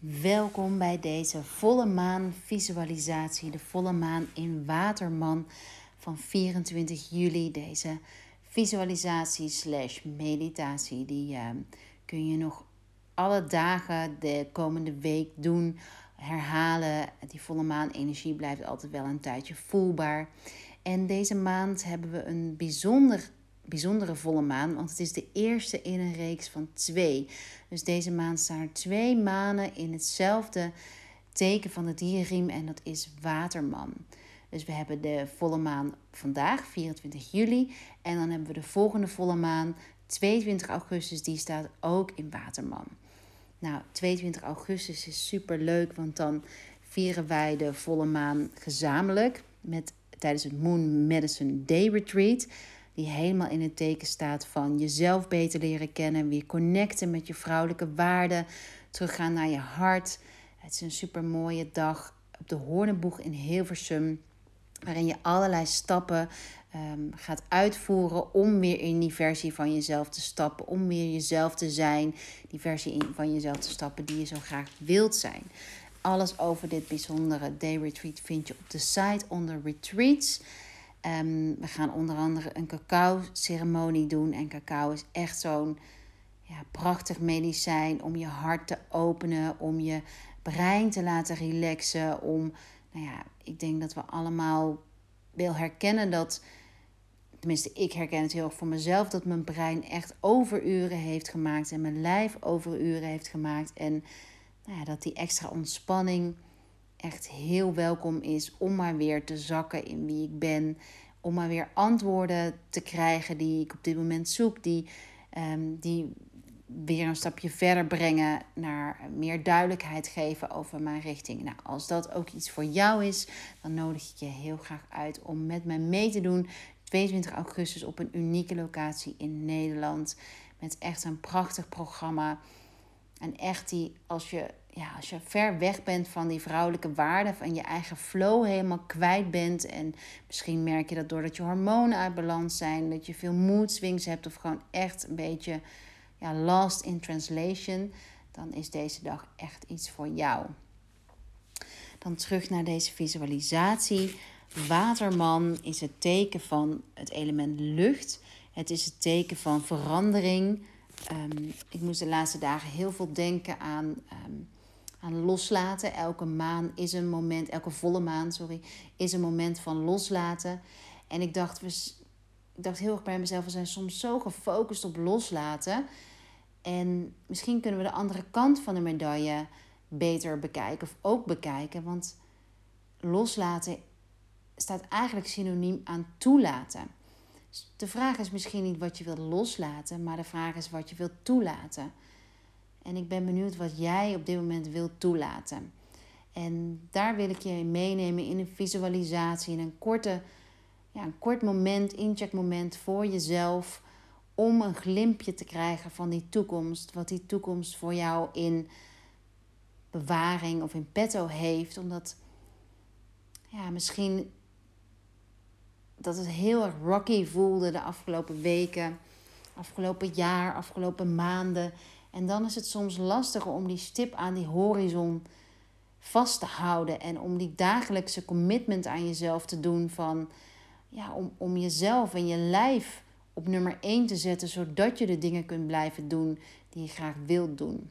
Welkom bij deze volle maan visualisatie, de volle maan in Waterman van 24 juli. Deze visualisatie slash meditatie, die uh, kun je nog alle dagen de komende week doen, herhalen. Die volle maan energie blijft altijd wel een tijdje voelbaar. En deze maand hebben we een bijzonder bijzondere volle maan, want het is de eerste in een reeks van twee. Dus deze maand staan er twee manen in hetzelfde teken van de dierenriem en dat is Waterman. Dus we hebben de volle maan vandaag, 24 juli. En dan hebben we de volgende volle maan, 22 augustus, die staat ook in Waterman. Nou, 22 augustus is super leuk, want dan vieren wij de volle maan gezamenlijk met, tijdens het Moon Medicine Day Retreat die helemaal in het teken staat van jezelf beter leren kennen, weer connecten met je vrouwelijke waarden, teruggaan naar je hart. Het is een super mooie dag op de Hoornenboeg in Hilversum, waarin je allerlei stappen ehm, gaat uitvoeren om weer in die versie van jezelf te stappen, om weer jezelf te zijn, die versie van jezelf te stappen die je zo graag wilt zijn. Alles over dit bijzondere day retreat vind je op de site onder retreats. Um, we gaan onder andere een cacao-ceremonie doen. En cacao is echt zo'n ja, prachtig medicijn om je hart te openen, om je brein te laten relaxen. Om, nou ja, ik denk dat we allemaal wil herkennen dat, tenminste, ik herken het heel erg voor mezelf, dat mijn brein echt overuren heeft gemaakt en mijn lijf overuren heeft gemaakt. En nou ja, dat die extra ontspanning echt heel welkom is om maar weer te zakken in wie ik ben. Om maar weer antwoorden te krijgen die ik op dit moment zoek. Die, ehm, die weer een stapje verder brengen naar meer duidelijkheid geven over mijn richting. Nou, als dat ook iets voor jou is, dan nodig ik je heel graag uit om met mij mee te doen. 22 augustus op een unieke locatie in Nederland. Met echt een prachtig programma. En echt die, als je ja, als je ver weg bent van die vrouwelijke waarden, van je eigen flow helemaal kwijt bent. En misschien merk je dat doordat je hormonen uit balans zijn, dat je veel mood swings hebt of gewoon echt een beetje ja, lost in translation, dan is deze dag echt iets voor jou. Dan terug naar deze visualisatie. Waterman is het teken van het element lucht. Het is het teken van verandering. Um, ik moest de laatste dagen heel veel denken aan um, aan loslaten. Elke maan is een moment, elke volle maan, sorry, is een moment van loslaten. En ik dacht, we, ik dacht heel erg bij mezelf, we zijn soms zo gefocust op loslaten. En misschien kunnen we de andere kant van de medaille beter bekijken of ook bekijken. Want loslaten staat eigenlijk synoniem aan toelaten. De vraag is misschien niet wat je wilt loslaten, maar de vraag is wat je wilt toelaten. En ik ben benieuwd wat jij op dit moment wilt toelaten. En daar wil ik je meenemen in een visualisatie, in een, korte, ja, een kort moment, incheckmoment voor jezelf. Om een glimpje te krijgen van die toekomst. Wat die toekomst voor jou in bewaring of in petto heeft. Omdat ja, misschien dat het heel erg rocky voelde de afgelopen weken, afgelopen jaar, afgelopen maanden. En dan is het soms lastiger om die stip aan die horizon vast te houden. En om die dagelijkse commitment aan jezelf te doen van ja, om, om jezelf en je lijf op nummer 1 te zetten, zodat je de dingen kunt blijven doen die je graag wilt doen.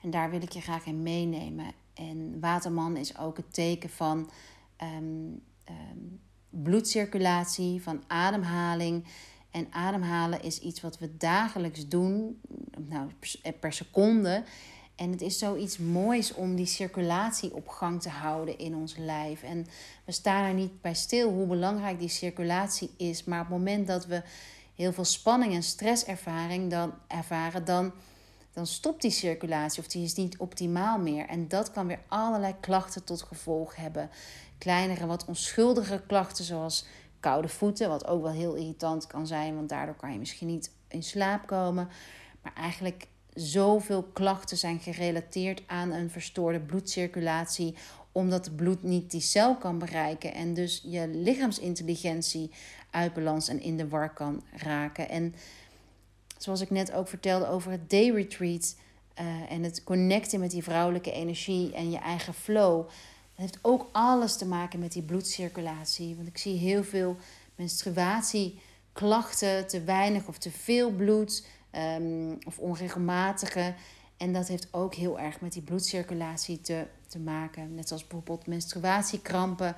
En daar wil ik je graag in meenemen. En waterman is ook het teken van ehm, ehm, bloedcirculatie, van ademhaling. En ademhalen is iets wat we dagelijks doen, nou, per seconde. En het is zoiets moois om die circulatie op gang te houden in ons lijf. En we staan er niet bij stil hoe belangrijk die circulatie is. Maar op het moment dat we heel veel spanning en stresservaring dan ervaren, dan, dan stopt die circulatie of die is niet optimaal meer. En dat kan weer allerlei klachten tot gevolg hebben. Kleinere, wat onschuldige klachten, zoals koude voeten, wat ook wel heel irritant kan zijn, want daardoor kan je misschien niet in slaap komen. Maar eigenlijk zoveel klachten zijn gerelateerd aan een verstoorde bloedcirculatie, omdat het bloed niet die cel kan bereiken en dus je lichaamsintelligentie uit balans en in de war kan raken. En zoals ik net ook vertelde over het day retreat, uh, en het connecten met die vrouwelijke energie en je eigen flow. Heeft ook alles te maken met die bloedcirculatie. Want ik zie heel veel menstruatieklachten, te weinig of te veel bloed um, of onregelmatige. En dat heeft ook heel erg met die bloedcirculatie te, te maken. Net zoals bijvoorbeeld menstruatiekrampen.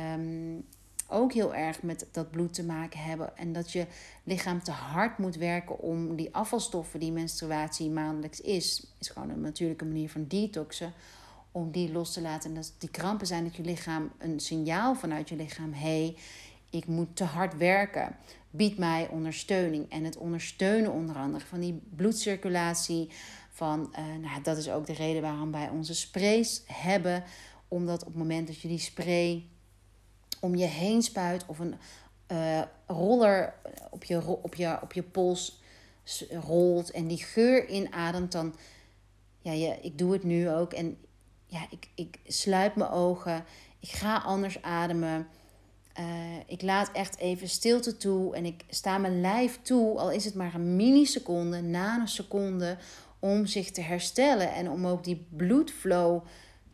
Um, ook heel erg met dat bloed te maken hebben. En dat je lichaam te hard moet werken om die afvalstoffen die menstruatie maandelijks is. Is gewoon een natuurlijke manier van detoxen. Om die los te laten. En dat die krampen zijn dat je lichaam een signaal vanuit je lichaam. hey, ik moet te hard werken. Bied mij ondersteuning. En het ondersteunen onder andere van die bloedcirculatie. Van, uh, nou, dat is ook de reden waarom wij onze sprays hebben. Omdat op het moment dat je die spray om je heen spuit of een uh, roller op je, op, je, op je pols rolt en die geur inademt, dan ja, ja, ik doe het nu ook en ja, ik, ik sluit mijn ogen, ik ga anders ademen. Uh, ik laat echt even stilte toe en ik sta mijn lijf toe, al is het maar een milliseconde, nanoseconde, om zich te herstellen en om ook die bloedflow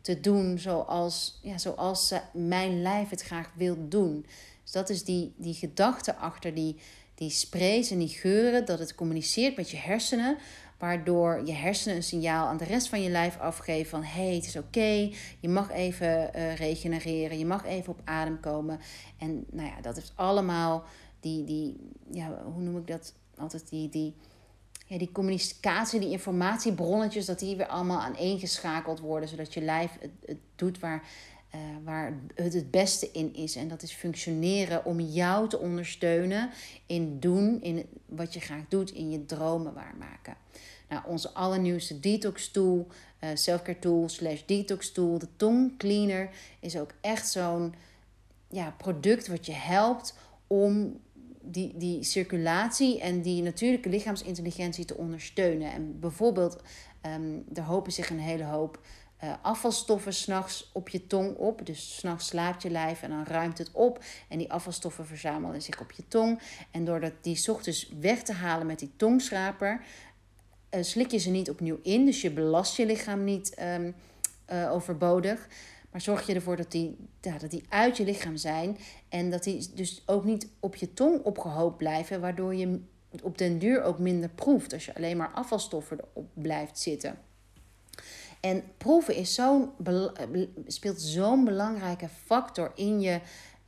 te doen zoals, ja, zoals mijn lijf het graag wil doen. Dus dat is die, die gedachte achter die, die sprays en die geuren, dat het communiceert met je hersenen, waardoor je hersenen een signaal aan de rest van je lijf afgeven van hé, hey, het is oké, je mag even uh, regenereren, je mag even op adem komen. En nou ja, dat heeft allemaal die, die ja, hoe noem ik dat altijd, die, die ja, die communicatie, die informatiebronnetjes, dat die weer allemaal aaneengeschakeld worden, zodat je lijf het, het doet waar, uh, waar het het beste in is. En dat is functioneren om jou te ondersteunen in doen, in wat je graag doet, in je dromen waarmaken. Nou, onze allernieuwste detox tool, uh, selfcare tool slash detox tool, de tong cleaner, is ook echt zo'n ja, product wat je helpt om die, die circulatie en die natuurlijke lichaamsintelligentie te ondersteunen. En bijvoorbeeld, um, er hopen zich een hele hoop uh, afvalstoffen s'nachts op je tong op. Dus s'nachts slaapt je lijf en dan ruimt het op. En die afvalstoffen verzamelen zich op je tong. En door dat die ochtends weg te halen met die tongschraper, uh, slik je ze niet opnieuw in. Dus je belast je lichaam niet um, uh, overbodig. Maar zorg je ervoor dat die, ja, dat die uit je lichaam zijn. En dat die dus ook niet op je tong opgehoopt blijven. Waardoor je op den duur ook minder proeft. Als je alleen maar afvalstoffen erop blijft zitten. En proeven is zo'n, speelt zo'n belangrijke factor in je,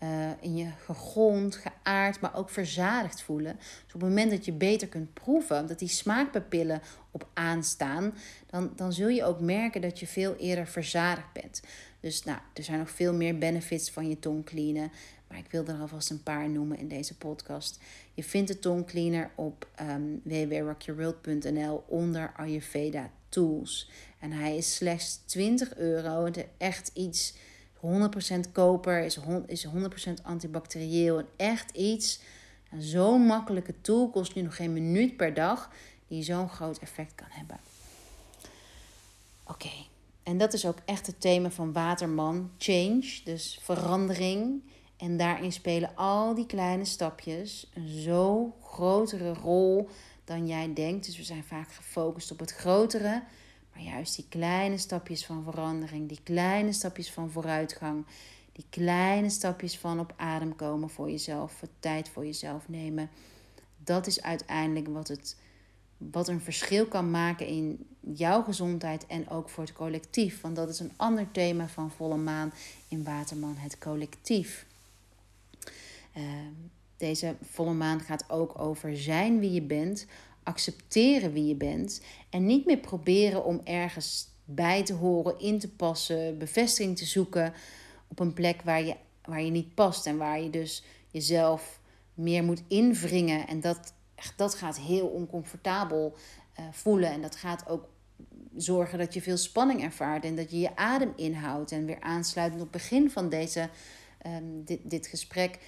uh, in je gegrond, geaard, maar ook verzadigd voelen. Dus op het moment dat je beter kunt proeven, dat die smaakpapillen op aanstaan, dan, dan zul je ook merken dat je veel eerder verzadigd bent. Dus nou, er zijn nog veel meer benefits van je tongcleaner. Maar ik wil er alvast een paar noemen in deze podcast. Je vindt de tongcleaner op um, www.rockyourworld.nl onder Ayurveda Tools. En hij is slechts 20 euro. Het echt iets 100% koper, is, is 100% antibacterieel. En echt iets, zo'n makkelijke tool, kost nu nog geen minuut per dag, die zo'n groot effect kan hebben. Oké, en dat is ook echt het thema van Waterman, change, dus verandering. En daarin spelen al die kleine stapjes een zo grotere rol dan jij denkt. Dus we zijn vaak gefocust op het grotere. Maar juist die kleine stapjes van verandering, die kleine stapjes van vooruitgang, die kleine stapjes van op adem komen voor jezelf, voor tijd voor jezelf nemen. Dat is uiteindelijk wat het wat een verschil kan maken in jouw gezondheid en ook voor het collectief. Want dat is een ander thema van volle maan in Waterman, het collectief. Uh, deze volle maan gaat ook over zijn wie je bent, accepteren wie je bent en niet meer proberen om ergens bij te horen, in te passen, bevestiging te zoeken op een plek waar je, waar je niet past en waar je dus jezelf meer moet invringen. En dat dat gaat heel oncomfortabel uh, voelen. En dat gaat ook zorgen dat je veel spanning ervaart en dat je je adem inhoudt. En weer aansluitend op het begin van deze, um, dit, dit gesprek,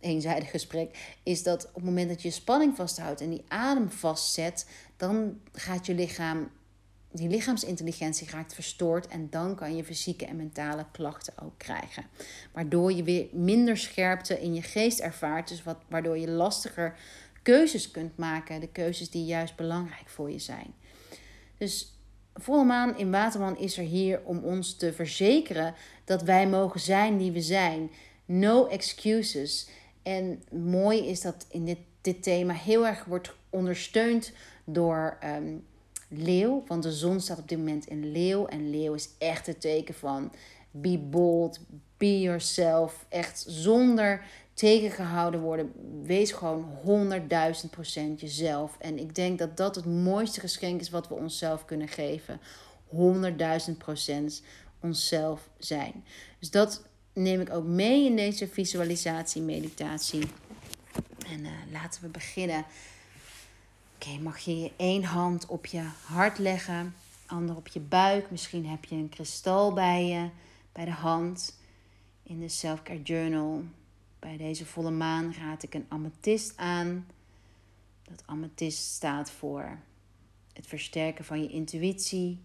eenzijdig gesprek, is dat op het moment dat je spanning vasthoudt en die adem vastzet, dan gaat je lichaam, die lichaamsintelligentie raakt verstoord en dan kan je fysieke en mentale klachten ook krijgen. Waardoor je weer minder scherpte in je geest ervaart, dus wat, waardoor je lastiger keuzes kunt maken. De keuzes die juist belangrijk voor je zijn. Dus volle maan in Waterman is er hier om ons te verzekeren dat wij mogen zijn die we zijn. No excuses. En mooi is dat in dit, dit thema heel erg wordt ondersteund door um, leeuw. Want de zon staat op dit moment in leeuw. En leeuw is echt het teken van be bold, be yourself. Echt zonder tegengehouden worden. Wees gewoon 100.000 procent jezelf. En ik denk dat dat het mooiste geschenk is wat we onszelf kunnen geven. 100.000 procent onszelf zijn. Dus dat neem ik ook mee in deze visualisatie, meditatie. En uh, laten we beginnen. Oké, mag je je één hand op je hart leggen, ander op je buik. Misschien heb je een kristal bij je, bij de hand. In de Self-Care Journal bij deze volle maan raad ik een amethyst aan. Dat amethyst staat voor het versterken van je intuïtie,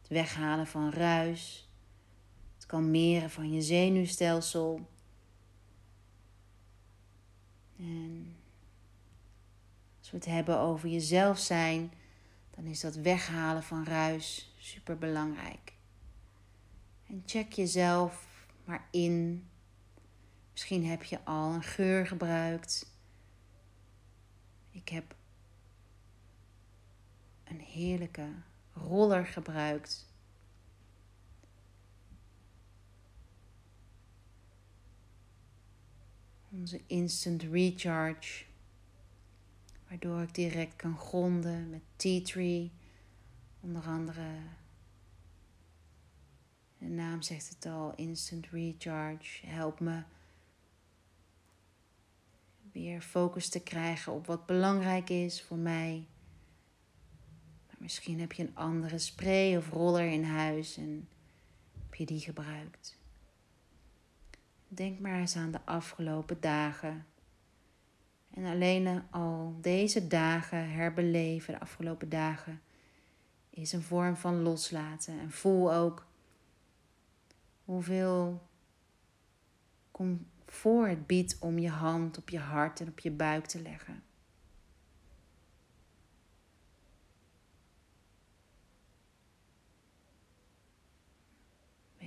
het weghalen van ruis, het kalmeren van je zenuwstelsel. En als we het hebben over jezelf zijn, dan is dat weghalen van ruis super belangrijk. En check jezelf maar in Misschien heb je al een geur gebruikt. Ik heb een heerlijke roller gebruikt. Onze instant recharge. Waardoor ik direct kan gronden met tea tree. Onder andere. De naam zegt het al, instant recharge. Help me weer focus te krijgen op wat belangrijk is voor mij. Misschien heb je een andere spray of roller in huis en heb je die gebruikt. Denk maar eens aan de afgelopen dagen. En alleen al deze dagen herbeleven, de afgelopen dagen, is een vorm van loslaten. En voel ook hoeveel voor het biedt om je hand op je hart en op je buik te leggen.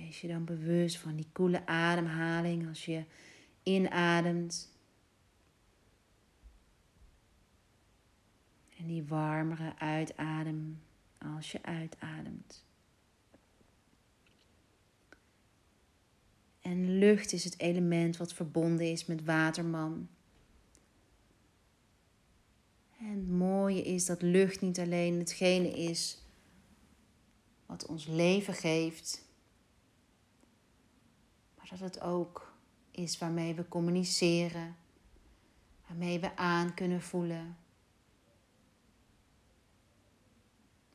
Wees je dan bewust van die koele ademhaling als je inademt. En die warmere uitadem als je uitademt. En lucht is het element wat verbonden is met waterman. En het mooie is dat lucht niet alleen hetgene is wat ons leven geeft, dat het ook is waarmee we communiceren, waarmee we aan kunnen voelen,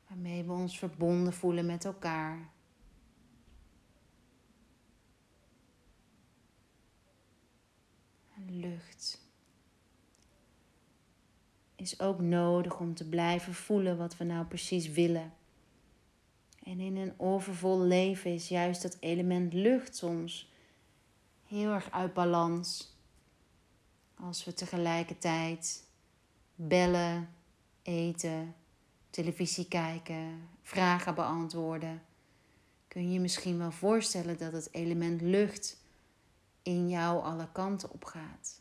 waarmee we ons verbonden voelen met elkaar. lucht is ook nodig om te blijven voelen wat we nou precies willen. En in een overvol leven is juist dat element lucht soms heel erg uit balans. Als we tegelijkertijd bellen, eten, televisie kijken, vragen beantwoorden, kun je je misschien wel voorstellen dat het element lucht in jou alle kanten op gaat.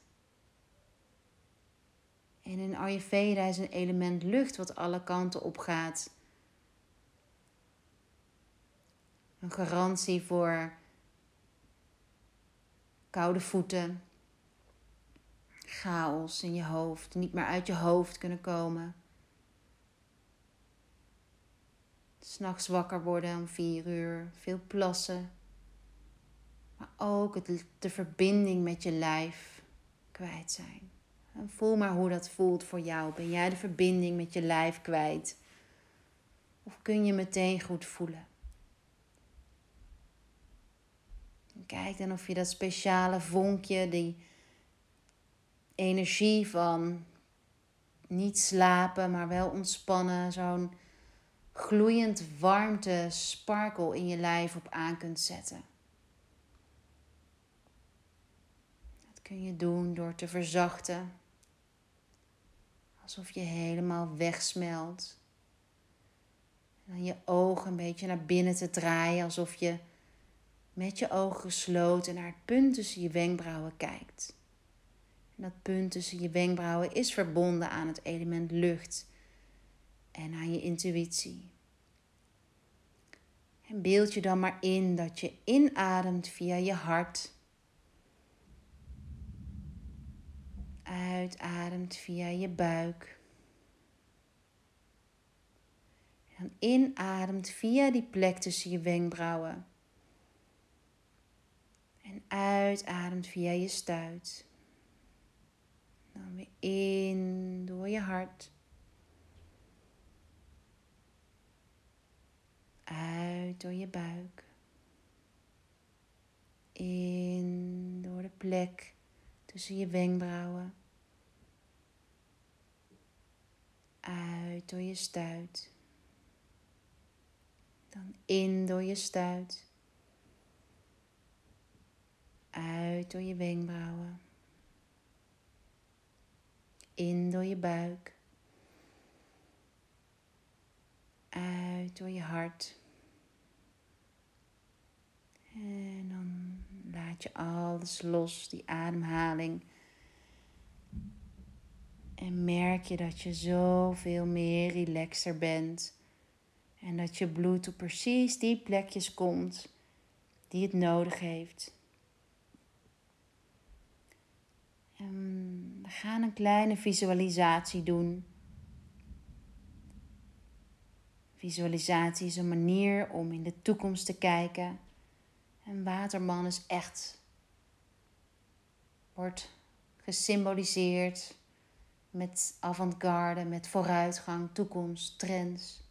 En in Ayurveda is een element lucht wat alle kanten op gaat. Een garantie voor koude voeten, chaos in je hoofd, niet meer uit je hoofd kunnen komen. S'nachts wakker worden om vier uur, veel plassen, maar ook het, de verbinding met je lijf kwijt zijn. En voel maar hoe dat voelt voor jou. Ben jij de verbinding met je lijf kwijt? Of kun je meteen goed voelen? Kijk dan of je dat speciale vonkje, die energie van niet slapen, maar wel ontspannen, zo'n gloeiend warmte, sparkle in je lijf op aan kunt zetten. kun je doen door te verzachten. Alsof je helemaal wegsmelt. En dan je ogen een beetje naar binnen te draaien, alsof je met je ogen gesloten naar het punt tussen je wenkbrauwen kijkt. En dat punt tussen je wenkbrauwen is verbonden aan het element lucht en aan je intuïtie. En beeld je dan maar in dat je inademt via je hart. Uitademt via je buik. En inademt via die plek tussen je wenkbrauwen. En uitademt via je stuit. Dan weer in door je hart. Uit door je buik. In door de plek tussen je wenkbrauwen. Uit door je stuit. Dan in door je stuit. Uit door je wenkbrauwen. In door je buik. Uit door je hart. En dan laat je alles los, die ademhaling. En merk je dat je zoveel meer relaxer bent. En dat je bloed op precies die plekjes komt die het nodig heeft. En we gaan een kleine visualisatie doen. Visualisatie is een manier om in de toekomst te kijken. En waterman is echt, wordt gesymboliseerd met avant-garde, met vooruitgang, toekomst, trends.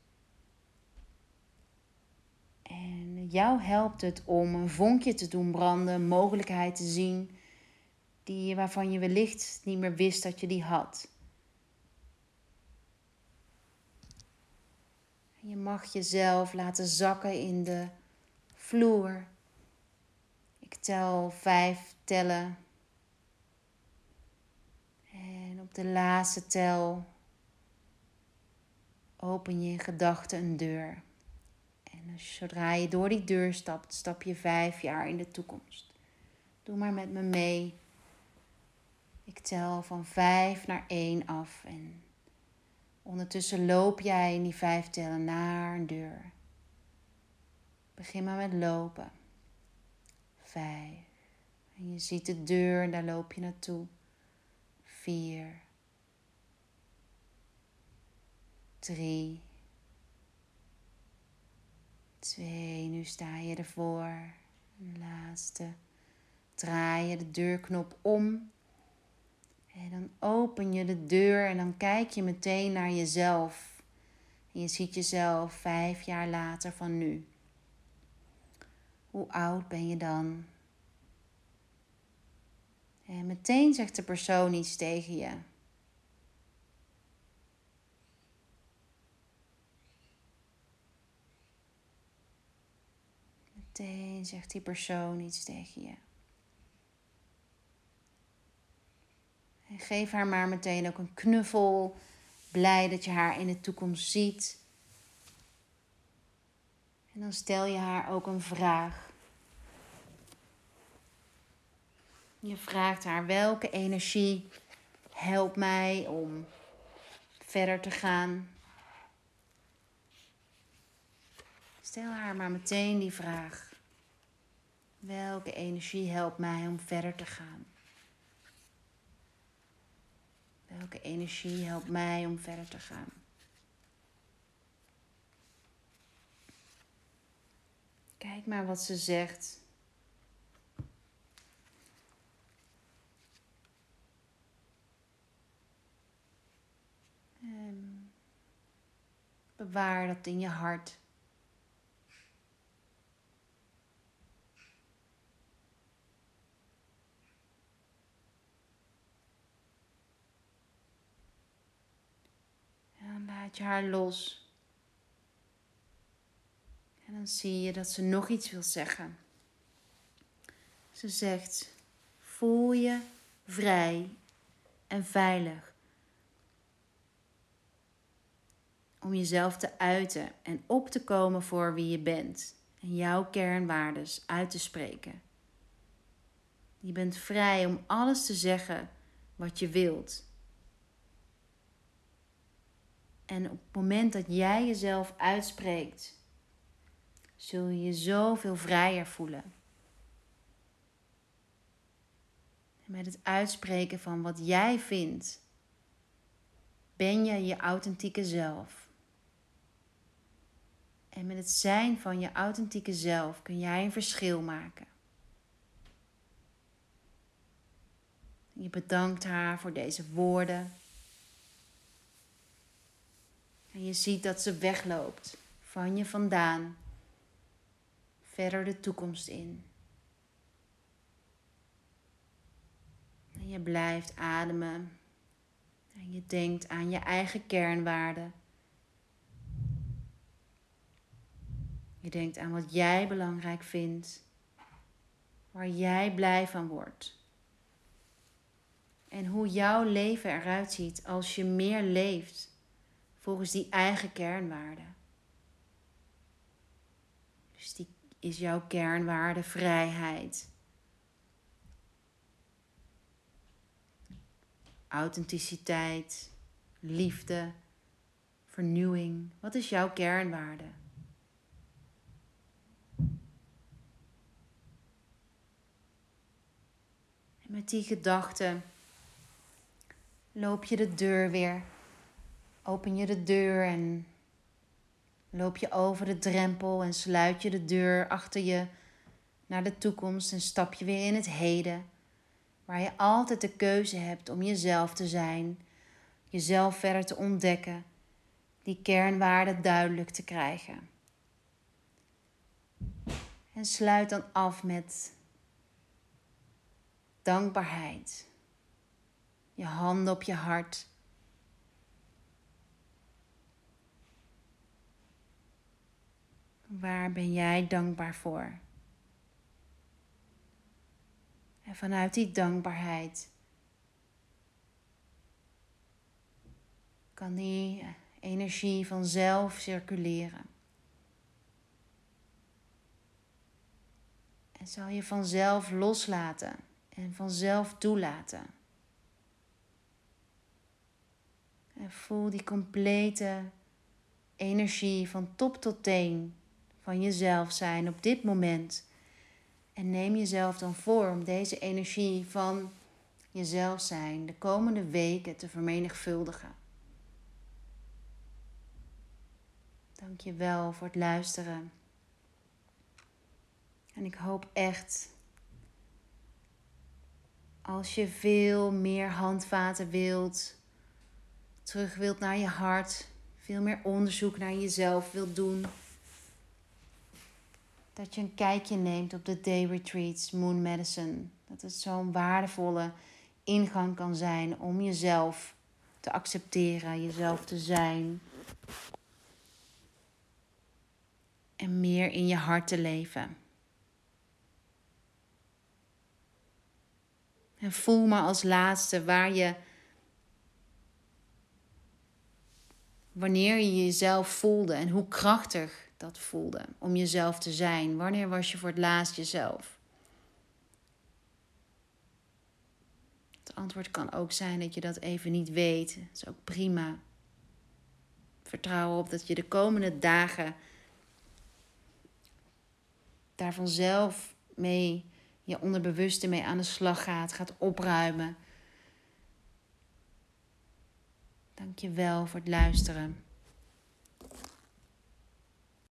En jou helpt het om een vonkje te doen branden, mogelijkheid te zien die, waarvan je wellicht niet meer wist dat je die had. Je mag jezelf laten zakken in de vloer. Ik tel vijf tellen. En op de laatste tel open je in gedachten een deur. En zodra je door die deur stapt, stap je vijf jaar in de toekomst. Doe maar met me mee. Ik tel van vijf naar één af en ondertussen loop jij in die vijf tellen naar een deur. Begin maar met lopen. Vijf. En je ziet de deur en daar loop je naartoe. Vier. Drie. Twee. Nu sta je ervoor. Laatste. Draai je de deurknop om en dan open je de deur en dan kijk je meteen naar jezelf. En je ziet jezelf vijf jaar later van nu. Hoe oud ben je dan? En meteen zegt de persoon iets tegen je. Meteen zegt die persoon iets tegen je. En geef haar maar meteen ook een knuffel. Blij dat je haar in de toekomst ziet. En dan stel je haar ook een vraag. Je vraagt haar welke energie helpt mij om verder te gaan. Stel haar maar meteen die vraag. Welke energie helpt mij om verder te gaan? Welke energie helpt mij om verder te gaan? Kijk maar wat ze zegt. En bewaar dat in je hart. Laat je haar los. En dan zie je dat ze nog iets wil zeggen. Ze zegt: Voel je vrij en veilig. om jezelf te uiten en op te komen voor wie je bent en jouw kernwaardes uit te spreken. Je bent vrij om alles te zeggen wat je wilt. En op het moment dat jij jezelf uitspreekt, zul je je zoveel vrijer voelen. En met het uitspreken van wat jij vindt, ben je je authentieke zelf. En met het zijn van je authentieke zelf kun jij een verschil maken. Je bedankt haar voor deze woorden. En je ziet dat ze wegloopt van je vandaan, verder de toekomst in. En je blijft ademen. En je denkt aan je eigen kernwaarden. Je denkt aan wat jij belangrijk vindt, waar jij blij van wordt. En hoe jouw leven eruit ziet als je meer leeft volgens die eigen kernwaarden. Dus die is jouw kernwaarde vrijheid. Authenticiteit, liefde, vernieuwing. Wat is jouw kernwaarde? En met die gedachten loop je de deur weer. Open je de deur en loop je over de drempel en sluit je de deur achter je naar de toekomst en stap je weer in het heden. Waar je altijd de keuze hebt om jezelf te zijn, jezelf verder te ontdekken, die kernwaarden duidelijk te krijgen. En sluit dan af met dankbaarheid je handen op je hart. Waar ben jij dankbaar voor? En vanuit die dankbaarheid kan die energie vanzelf circuleren. En zal je vanzelf loslaten en vanzelf toelaten. En voel die complete energie van top tot teen van jezelf zijn op dit moment. En neem jezelf dan voor om deze energie van jezelf zijn de komende weken te vermenigvuldigen. Dank je wel voor het luisteren. En ik hoop echt, als je veel meer handvaten wilt terug wilt naar je hart, veel meer onderzoek naar jezelf wilt doen, dat je een kijkje neemt op de Day Retreats Moon Medicine. Dat het zo'n waardevolle ingang kan zijn om jezelf te accepteren, jezelf te zijn. En meer in je hart te leven. En voel maar als laatste waar je Wanneer je jezelf voelde en hoe krachtig dat voelde om jezelf te zijn. Wanneer was je voor het laatst jezelf? Het antwoord kan ook zijn dat je dat even niet weet. Dat is ook prima. Vertrouw op dat je de komende dagen daar vanzelf mee, je onderbewuste mee aan de slag gaat, gaat opruimen. Dank je wel voor het luisteren.